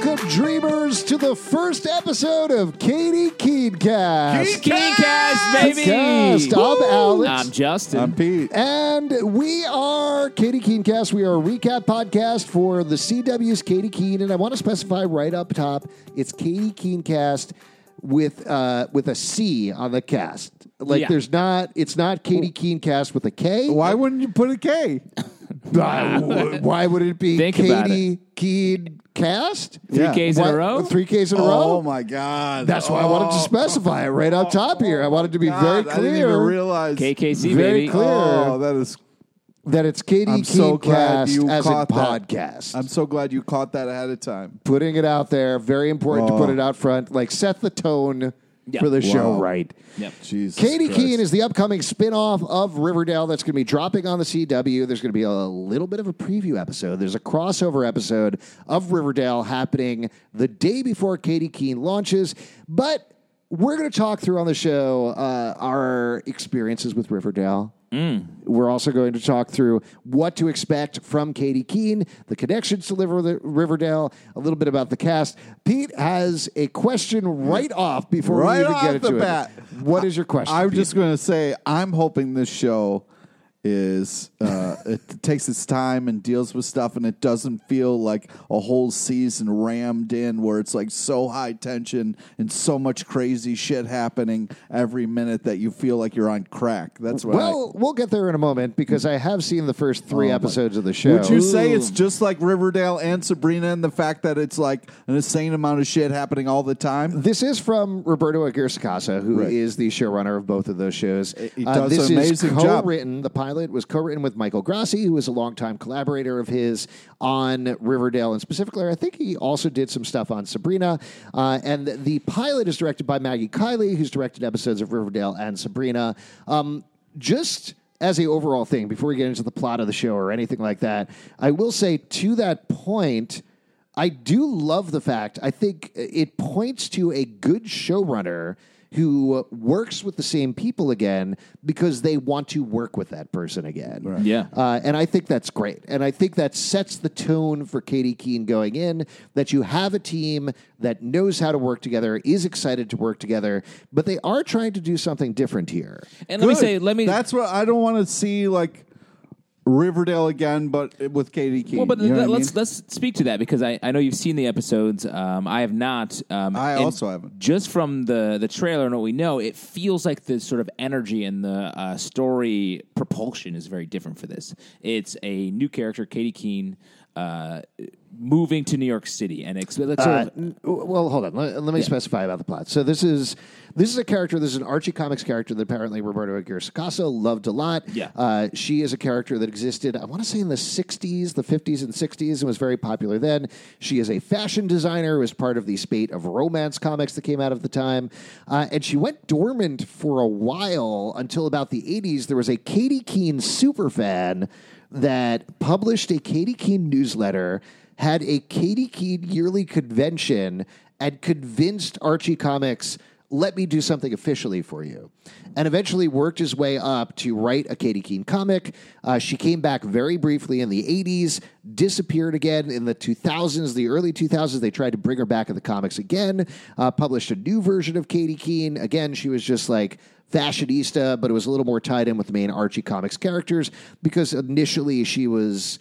Welcome, dreamers, to the first episode of Katy KeeneCast. Katy KeeneCast, baby. KeeneCast. I'm Alex. I'm Justin. I'm Pete. And we are Katy KeeneCast. We are a recap podcast for the CW's Katy Keene. And I want to specify right up top it's Katy KeeneCast with uh, with a C on the cast. Like Yeah. there's not, it's not Katy KeeneCast with a K. Why wouldn't you put a K? Why, why would it be Think about Katy Keene Cast? Three Yeah. Ks in Why- a row. Three Ks in a row? Oh my God! That's why I wanted to Oh, specify it right up top here. I wanted to be God, very I didn't clear even realize. KKC, Very baby. clear. Oh, that is. that it's Katy I'm so glad KeeneCast you as a caught that. podcast. I'm so glad you caught that ahead of time. putting it out there. Very important to Oh. put it out front. Like set the tone Yeah. for the show right. Yep. Jesus. Katy Christ. Keene is the upcoming spin-off of Riverdale that's going to be dropping on the CW. There's going to be a little bit of a preview episode. There's a crossover episode of Riverdale happening the day before Katy Keene launches, but we're going to talk through on the show uh, our experiences with Riverdale. Mm. We're also going to talk through what to expect from Katy Keene, the connections to Liver- Riverdale, a little bit about the cast. Pete has a question right off before we Right even off get into the it. bat. What is your question? I'm Pete? just going to say, I'm hoping this show is uh, it takes its time and deals with stuff, and it doesn't feel like a whole season rammed in where it's like so high tension and so much crazy shit happening every minute that you feel like you're on crack. That's what. I, Well, we'll get there in a moment because I have seen the first three Oh, my- episodes of the show. Would you say it's just like Riverdale and Sabrina and the fact that it's like an insane amount of shit happening all the time? This is from Roberto Aguirre Sacasa, who is Right. the showrunner of both of those shows. He does Uh, does this an is amazing job. co-written. The pilot was co-written with Michael Grassi, who is a longtime collaborator of his on Riverdale, and specifically, I think he also did some stuff on Sabrina. Uh, and the pilot is directed by Maggie Kiley, who's directed episodes of Riverdale and Sabrina. Um, just as a overall thing, before we get into the plot of the show or anything like that, I will say to that point. I do love the fact. I think it points to a good showrunner who works with the same people again because they want to work with that person again. Yeah. Uh, and I think that's great. And I think that sets the tone for Katy Keene going in that you have a team that knows how to work together, is excited to work together, but they are trying to do something different here. And let me say, let me. That's what I don't want to see like Riverdale again, but with Katy Keene. well, but You know th- let's mean? let's speak to that because I, I know you've seen the episodes. Um, I have not. Um, I also haven't. Just from the the trailer and what we know, it feels like the sort of energy and the uh, story propulsion is very different for this. It's a new character, Katy Keene. Uh, moving to New York City and ex- let's sort Uh, of, well, hold on. Let, let me specify about the plot. So this is this is a character. This is an Archie Comics character that apparently Roberto Aguirre Sacasa loved a lot. Yeah. Uh, she is a character that existed. I want to say in the '60s, the '50s, and '60s, and was very popular then. She is a fashion designer. Was part of the spate of romance comics that came out of the time, uh, and she went dormant for a while until about the '80s. There was a Katy Keene super fan that published a Katy Keene newsletter had a Katy Keene yearly convention and convinced Archie Comics, let me do something officially for you. And eventually worked his way up to write a Katy Keene comic. Uh, she came back very briefly in the 80s, disappeared again in the 2000s, the early 2000s. They tried to bring her back in the comics again, uh, published a new version of Katy Keene. Again, she was just like, fashionista, but it was a little more tied in with the main Archie Comics characters because initially she was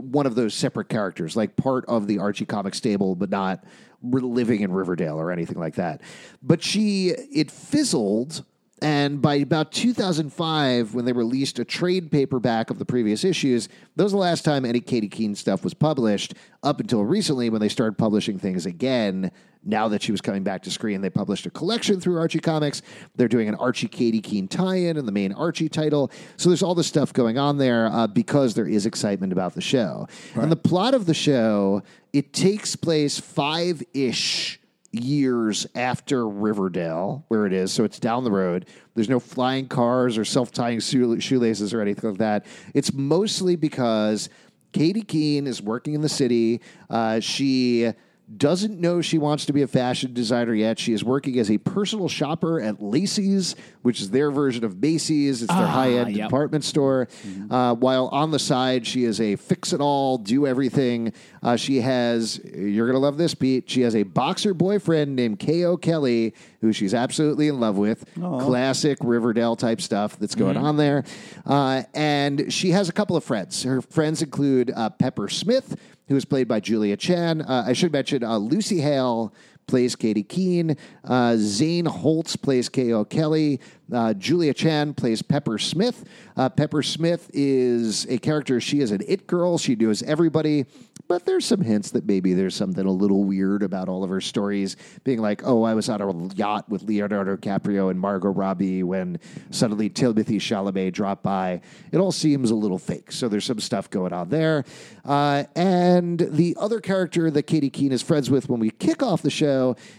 one of those separate characters, like part of the Archie comic stable, but not living in Riverdale or anything like that. But she, it fizzled. And by about 2005, when they released a trade paperback of the previous issues, that was the last time any Katy Keene stuff was published. Up until recently, when they started publishing things again, now that she was coming back to screen, they published a collection through Archie Comics. They're doing an Archie Katy Keene tie-in and the main Archie title. So there's all this stuff going on there uh, because there is excitement about the show. And the plot of the show, it takes place five-ish years after Riverdale, where it is. So it's down the road. There's no flying cars or self-tying shoe- shoelaces or anything like that. It's mostly because Katy Keene is working in the city. Uh, she doesn't know she wants to be a fashion designer yet. She is working as a personal shopper at Lacey's, which is their version of Macy's. It's their Ah, high end yep. department store. Uh, while on the side, she is a fix it all, do everything. Uh, she has, you're going to love this, Pete. She has a boxer boyfriend named K.O. Kelly, who she's absolutely in love with. Classic Riverdale type stuff that's going on there. Uh, and she has a couple of friends. Her friends include uh, Pepper Smith, who is played by Julia Chan. Uh, I should mention uh, Lucy Hale plays Katy Keene. Uh, Zane Holtz plays K.O. Kelly. Uh, Julia Chan plays Pepper Smith. Uh, Pepper Smith is a character. She is an it girl. She knows everybody, but there's some hints that maybe there's something a little weird about all of her stories, being like, oh, I was on a yacht with Leonardo DiCaprio and Margot Robbie when suddenly Timothée Chalamet dropped by. It all seems a little fake. So there's some stuff going on there. Uh, and the other character that Katy Keene is friends with when we kick off the show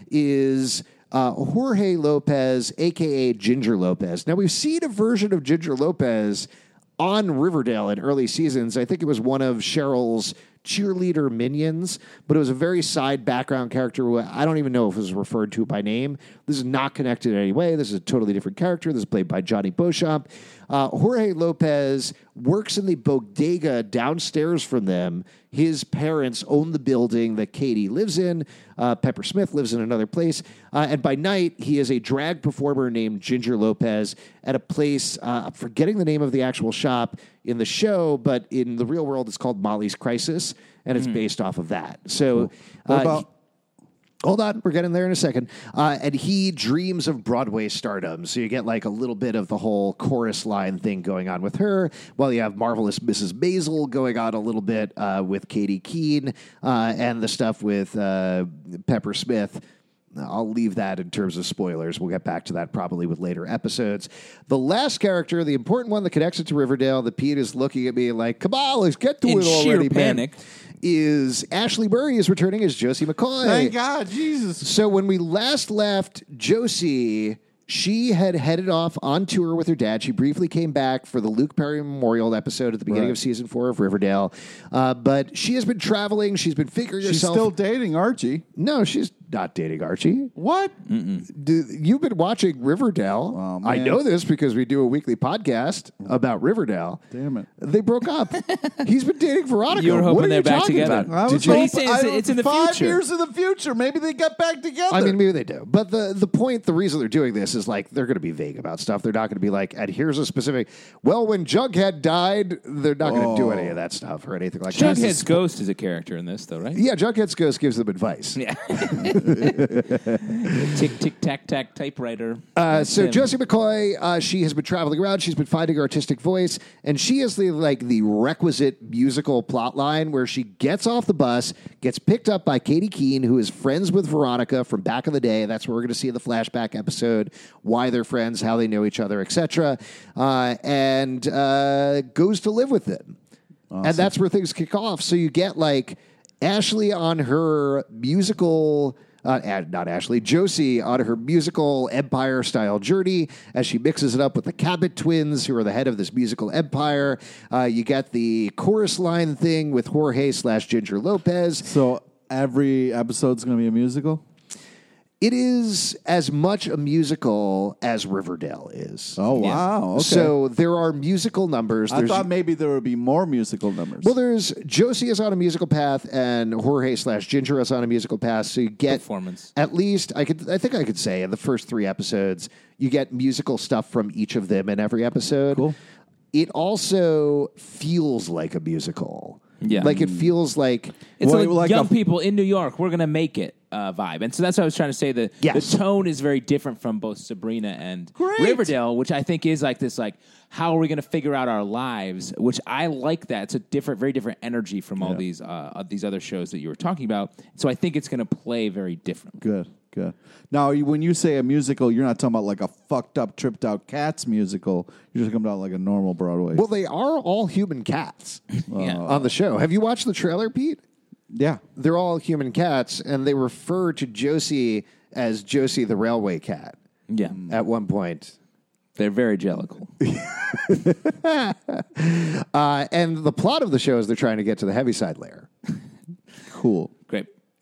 is uh, Jorge Lopez, aka Ginger Lopez. Now we've seen a version of Ginger Lopez on Riverdale in early seasons. I think it was one of Cheryl's cheerleader minions, but it was a very side background character. I don't even know if it was referred to by name. This is not connected in any way. This is a totally different character. This is played by Jonny Beauchamp. Uh, Jorge Lopez works in the bodega downstairs from them. His parents own the building that Katy lives in. Uh, Pepper Smith lives in another place. Uh, and by night, he is a drag performer named Ginger Lopez at a place, uh, I'm forgetting the name of the actual shop in the show, but in the real world, it's called Molly's Crisis, and it's based off of that. So, What uh, about Hold on, we're getting there in a second. Uh, and he dreams of Broadway stardom. So you get like a little bit of the whole chorus line thing going on with her, while you have Marvelous Mrs. Maisel going on a little bit uh, with Katy Keene uh, and the stuff with uh, Pepper Smith. I'll leave that in terms of spoilers. We'll get back to that probably with later episodes. The last character, the important one that connects it to Riverdale, the Pete is looking at me like, come on, let's get to In it sheer already, man," panic. Is Ashleigh Murray is returning as Josie McCoy. Thank God, Jesus. So when we last left Josie, she had headed off on tour with her dad. She briefly came back for the Luke Perry Memorial episode at the beginning Right. of season four of Riverdale. Uh, but she has been traveling. She's been figuring She's herself. still dating Archie. no, she's not dating Archie. What? Do, you've been watching Riverdale. Oh, I know this because we do a weekly podcast about Riverdale. Damn it. They broke up. He's been dating Veronica. You were hoping what are they're you back talking together. about? I was Did you? Saying it's- I- it's in the five future. years in the future. Maybe they got back together. I mean, maybe they do. But the, the point, the reason they're doing this is like they're going to be vague about stuff. They're not going to be like, and here's a specific. Well, when Jughead died, they're not going to do any of oh. that stuff or anything like that. Jughead's ghost is a character in this, though, right? Yeah, Jughead's ghost gives them advice. Yeah. tick, tick, tack, tack typewriter. Uh, so him. Josie McCoy, uh, she has been traveling around. She's been finding her artistic voice, and she is the like the requisite musical plot line where she gets off the bus, gets picked up by Katy Keene, who is friends with Veronica from back in the day. That's where we're going to see in the flashback episode why they're friends, how they know each other, etc. Uh, and uh, goes to live with them, and that's where things kick off. So you get like Ashleigh on her musical uh, not Ashleigh, Josie on her musical empire style journey as she mixes it up with the Cabot twins, who are the head of this musical empire. Uh, you get the chorus line thing with Jorge slash Ginger Lopez. so every episode's going to be a musical? It is as much a musical as Riverdale is. Oh, wow. Okay. So there are musical numbers. I There's thought maybe there would be more musical numbers. Well, there's Josie is on a musical path, and Jorge slash Ginger is on a musical path. So you get Performance. At least I could, I think I could say in the first three episodes, you get musical stuff from each of them in every episode. Cool. It also feels like a musical. Yeah. like it feels like It's Well, like, like young a- people in New York. We're gonna make it uh, vibe, and so that's what I was trying to say. The Yes. the tone is very different from both Sabrina and Great. Riverdale, which I think is like this like how are we gonna figure out our lives? Which I like that. It's a different, very different energy from all these uh, these other shows that you were talking about. So I think it's gonna play very different. Good, good. Now, when you say a musical, you're not talking about like a fucked up, tripped out cats musical. You're just talking about like a normal Broadway. well, they are all human cats Yeah. on the show. Have you watched the trailer, Pete? Yeah. They're all human cats, and they refer to Josie as Josie the railway cat Yeah, at one point. they're very jellicle. Uh, and the plot of the show is they're trying to get to the Heaviside layer. Cool.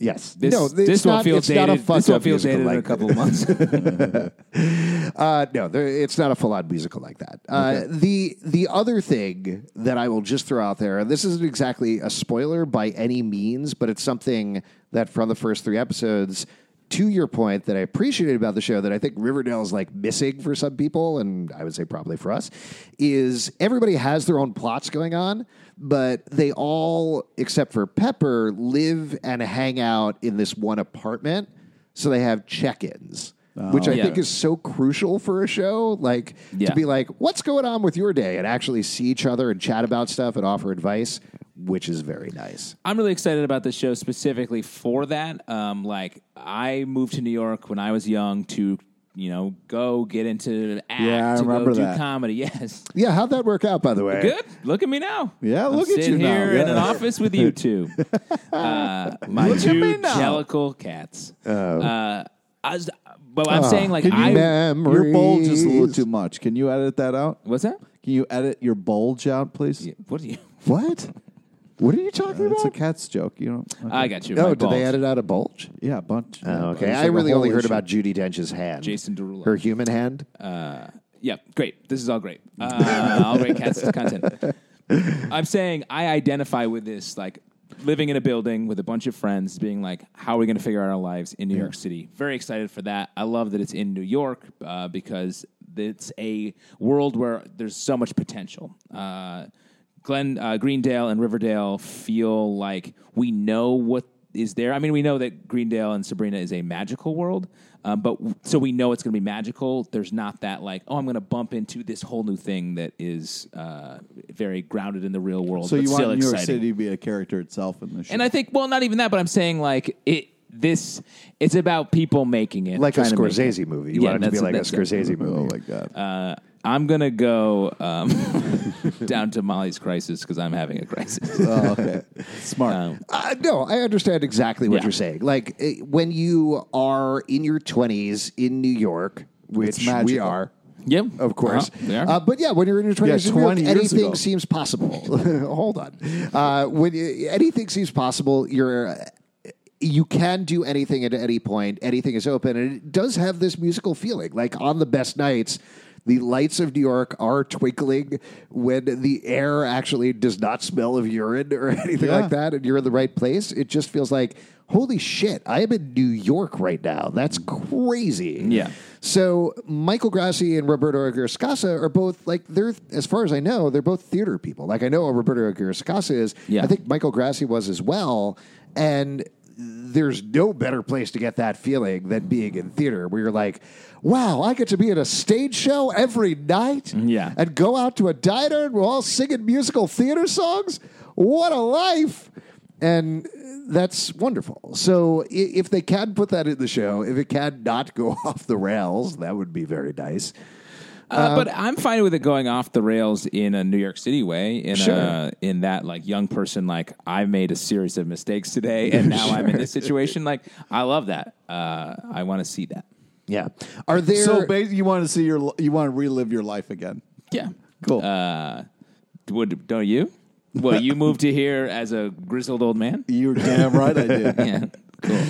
Yes. This, no, this not, feel it's dated. not a this will up feel musical dated in like a couple of months. Uh, no, there, it's not a full-on musical like that. Uh, the the other thing that I will just throw out there, and this isn't exactly a spoiler by any means, but it's something that from the first three episodes, to your point, that I appreciated about the show that I think Riverdale is like missing for some people, and I would say probably for us, is everybody has their own plots going on, but they all, except for Pepper, live and hang out in this one apartment, so they have check-ins. Which I oh. Yeah. think is so crucial for a show, like Yeah. to be like, "What's going on with your day?" and actually see each other and chat about stuff and offer advice, which is very nice. I'm really excited about this show specifically for that. Um, like I moved to New York when I was young to, you know, go get into act Yeah, I to remember go do that. comedy. Yes. Yeah, how'd that work out, by the way? Good. Look at me now. Yeah, I'm look at sitting you now. here in an office with you two. Uh, my Look at two me now. jellicle cats. Uh, I was, but I'm saying like Can you, I. Memories. your bulge is a little too much. Can you edit that out? what's that? Can you edit your bulge out, please? What are you? What? What are you talking about? It's a cat's joke. You know. Okay. I got you. Oh, my did they bulge. edit out a bulge? Yeah, a bunch. Oh, Yeah, okay. it's I like really only heard issue. about Judi Dench's hand, Jason Derulo. her human hand. Uh, yeah, great. This is all great. Uh, all great cats content. I'm saying I identify with this, like living in a building with a bunch of friends, being like, how are we going to figure out our lives in New York City? Very excited for that. I love that it's in New York uh, because it's a world where there's so much potential. Uh, Glen, uh, Greendale and Riverdale feel like we know what is there. I mean, we know that Greendale and Sabrina is a magical world, um, but so we know it's going to be magical. There's not that like, oh, I'm going to bump into this whole new thing that is uh, very grounded in the real world. So but you still want New York exciting. City to be a character itself in the show? And I think, well, not even that, but I'm saying like it. This it's about people making it, Like a trying to make it. Scorsese movie. You Yeah, want it to be that's- like a that's. Scorsese movie. oh my god. Uh, I'm gonna go um, down to Molly's crisis because I'm having a crisis. oh, okay. Smart. Um, Uh, no, I understand exactly what Yeah. you're saying. Like eh, when you are in your 20s in New York, which we are. yep, Of course. Uh-huh, we are. Uh, but yeah, when you're in your 20s, Yeah, in New York, anything ago. seems possible. Hold on. Uh, when you, anything seems possible, you're. You can do anything at any point. Anything is open, and it does have this musical feeling. Like on the best nights, the lights of New York are twinkling when the air actually does not smell of urine or anything Yeah. like that, and you're in the right place. It just feels like, holy shit, I am in New York right now. That's crazy. Yeah. So Michael Grassi and Roberto Aguirre-Sacasa are both like they're as far as I know they're both theater people. Like I know Roberto Aguirre-Sacasa is. Yeah. I think Michael Grassi was as well. And there's no better place to get that feeling than being in theater, where you're like, "Wow, I get to be in a stage show every night, Yeah. and go out to a diner and we're all singing musical theater songs. What a life!" And that's wonderful. So if they can put that in the show, if it can not go off the rails, that would be very nice. Uh, but I'm fine with it going off the rails in a New York City way. In Sure. a, in that like young person, like I made a series of mistakes today, and now I'm in this situation. Like I love that. Uh, I want to see that. Yeah. Are there so basically, you want to see your you want to relive your life again. Yeah, Cool. Uh, would don't you? Well, you moved to here as a grizzled old man. You're damn right I did. Yeah, cool.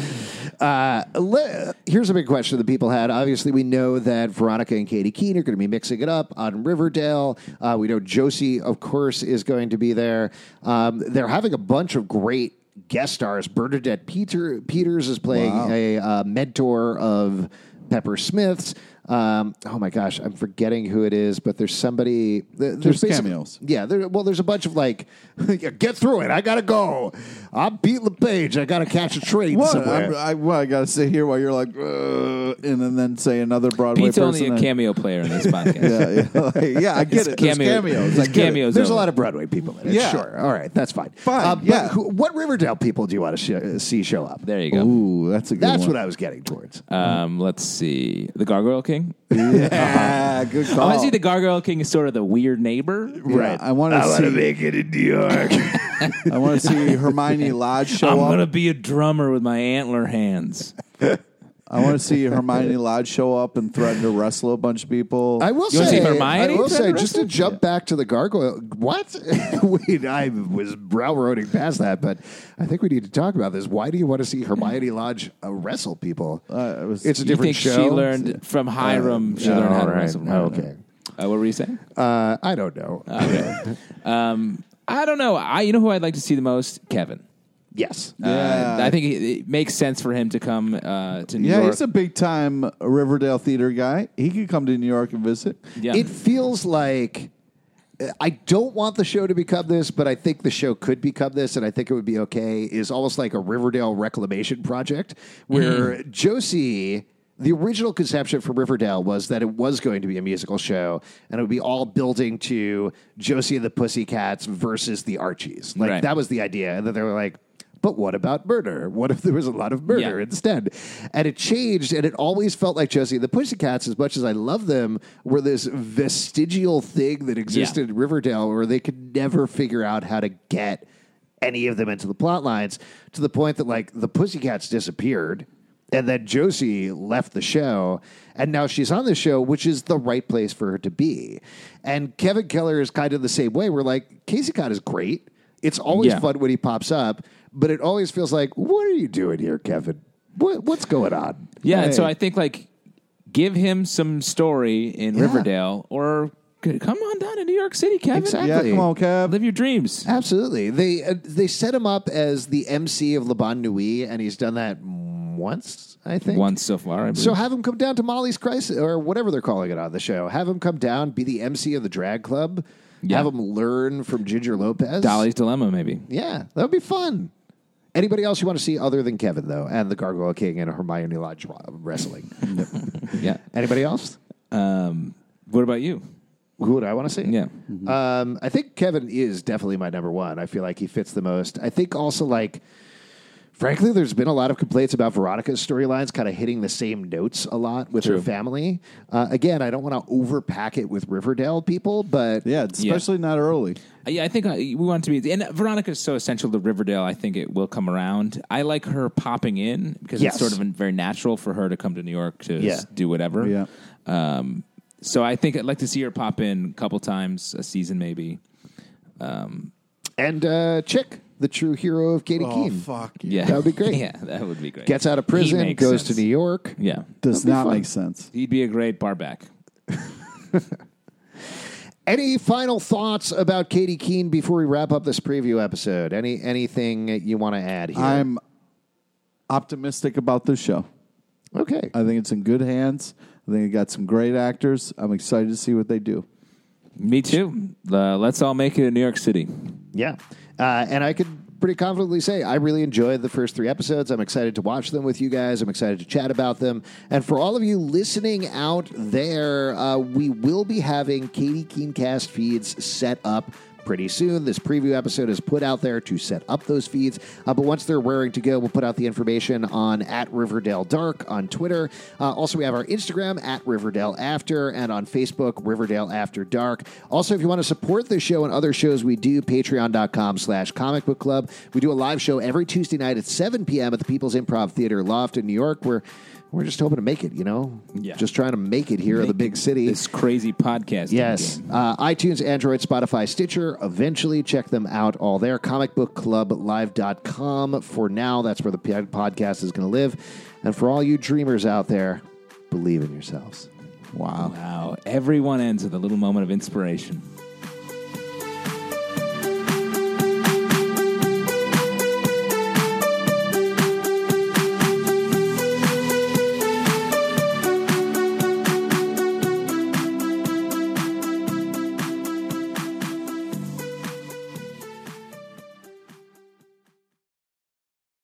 Uh, le- here's a big question that people had. Obviously, we know that Veronica and Katy Keene are going to be mixing it up on Riverdale. Uh, we know Josie, of course, is going to be there. Um, they're having a bunch of great guest stars. Bernadette Peter- Peters is playing Wow. a uh, mentor of Pepper Smith's. Um, oh my gosh, I'm forgetting who it is, but there's somebody. th- There's, There's basic- cameos. Yeah, there, well, there's a bunch of like, get through it. I gotta go. I'm Pete LePage. I gotta catch a train What? somewhere. I'm, I, got to sit here while you're like, uh, and then, then say another Broadway Pete's only a and- cameo player in this podcast. Yeah, yeah, Like, yeah, I get it. There's cameo- cameos. his it. cameos There's a lot of Broadway people in it. Yeah. Sure. All right. That's fine. Fine, Uh, but yeah. who, what Riverdale people do you want to sh- see show up? There you go. Ooh, that's a good That's one. what I was getting towards. Um, let's see, the Gargoyle King. Yeah, good call. I want to see the Gargoyle King is sort of the weird neighbor. Yeah, I want to see. make it in New York. I want to see Hermione Lodge show I'm up. gonna be a drummer with my antler hands. I want to see Hermione Lodge show up and threaten to wrestle a bunch of people. I will You wanna say, see Hermione I will say, to just to wrestle? jump back to the gargoyle. What? Wait, I was railroading past that, but I think we need to talk about this. Why do you want to see Hermione Lodge uh, wrestle people? Uh, it was- it's a You different think show. she learned from Hiram? she yeah, learned how to all right. wrestle. Okay. Uh, what were you saying? Uh, I don't know. Um, I don't know. I you know who I'd like to see the most? Kevin. Yes. Yeah. Uh, I think it, it makes sense for him to come uh, to New yeah, York. Yeah, he's a big time Riverdale theater guy. He could come to New York and visit. yeah. It feels like I don't want the show to become this, but I think the show could become this, and I think it would be okay. Is almost like a Riverdale reclamation project where Mm-hmm. Josie. The original conception for Riverdale was that it was going to be a musical show, and it would be all building to Josie and the Pussycats versus the Archies. Like Right. that was the idea, and then they were like, "But what about murder? What if there was a lot of murder Yeah. instead?" And it changed, and it always felt like Josie and the Pussycats, as much as I love them, were this vestigial thing that existed in Riverdale where they could never figure out how to get any of them into the plot lines to the point that like the Pussycats disappeared. And then Josie left the show, and now she's on the show, which is the right place for her to be. And Kevin Keller is kind of the same way. We're like, Casey Cott is great. It's always Yeah. fun when he pops up, but it always feels like, what are you doing here, Kevin? What, what's going on? Yeah, and so I think like give him some story in Yeah. Riverdale, or come on down to New York City, Kevin. Exactly. Yeah, come on, Kev. Live your dreams. Absolutely. They uh, they set him up as the MC of La Bonne Nuit, and he's done that once, I think. Once so far, I believe. So have him come down to Molly's Crisis, or whatever they're calling it on the show. Have him come down, be the MC of the drag club. Yeah. Have him learn from Ginger Lopez. Dolly's Dilemma, maybe. Yeah, that would be fun. Anybody else you want to see other than Kevin, though, and the Gargoyle King and Hermione Lodge wrestling? Yeah. Anybody else? Um, what about you? Who would I want to see? Yeah. Um, I think Kevin is definitely my number one. I feel like he fits the most. I think also like, frankly, there's been a lot of complaints about Veronica's storylines kind of hitting the same notes a lot with her family. Uh, again, I don't want to overpack it with Riverdale people, but Yeah, especially not early. Uh, Yeah, I think uh, we want to be, and Veronica is so essential to Riverdale. I think it will come around. I like her popping in because Yes. it's sort of very natural for her to come to New York to Yeah. do whatever. Yeah. Um, so I think I'd like to see her pop in a couple times a season, maybe. and uh, Chic, the true hero of Katy Oh, Keene, fuck. Yeah, That would be great. yeah, that would be great. gets out of prison, goes sense. to New York. Yeah, Does That'd not fun. make sense. he'd be a great barback. Any final thoughts about Katy Keene before we wrap up this preview episode? Any anything you want to add here? I'm optimistic about this show. okay. I think it's in good hands. I think it got some great actors. I'm excited to see what they do. Me too. Uh, let's all make it in New York City. Yeah. Uh, and I could pretty confidently say I really enjoyed the first three episodes. I'm excited to watch them with you guys. I'm excited to chat about them. And for all of you listening out there, uh, we will be having Katy KeeneCast feeds set up. Pretty soon, this preview episode is put out there to set up those feeds. Uh, but once they're raring to go, we'll put out the information on at Riverdale Dark on Twitter. Uh, also, we have our Instagram at Riverdale After and on Facebook, Riverdale After Dark. Also, if you want to support this show and other shows we do, patreon.com slash comic book club. We do a live show every Tuesday night at 7 p.m. at the People's Improv Theater Loft in New York, where we're just hoping to make it, you know? Yeah. Just trying to make it here in the big city. This crazy podcast. Yes. Uh, iTunes, Android, Spotify, Stitcher. Eventually, check them out all there. Comicbookclublive.com. For now, that's where the podcast is going to live. And for all you dreamers out there, believe in yourselves. Wow. Wow. Everyone ends with a little moment of inspiration.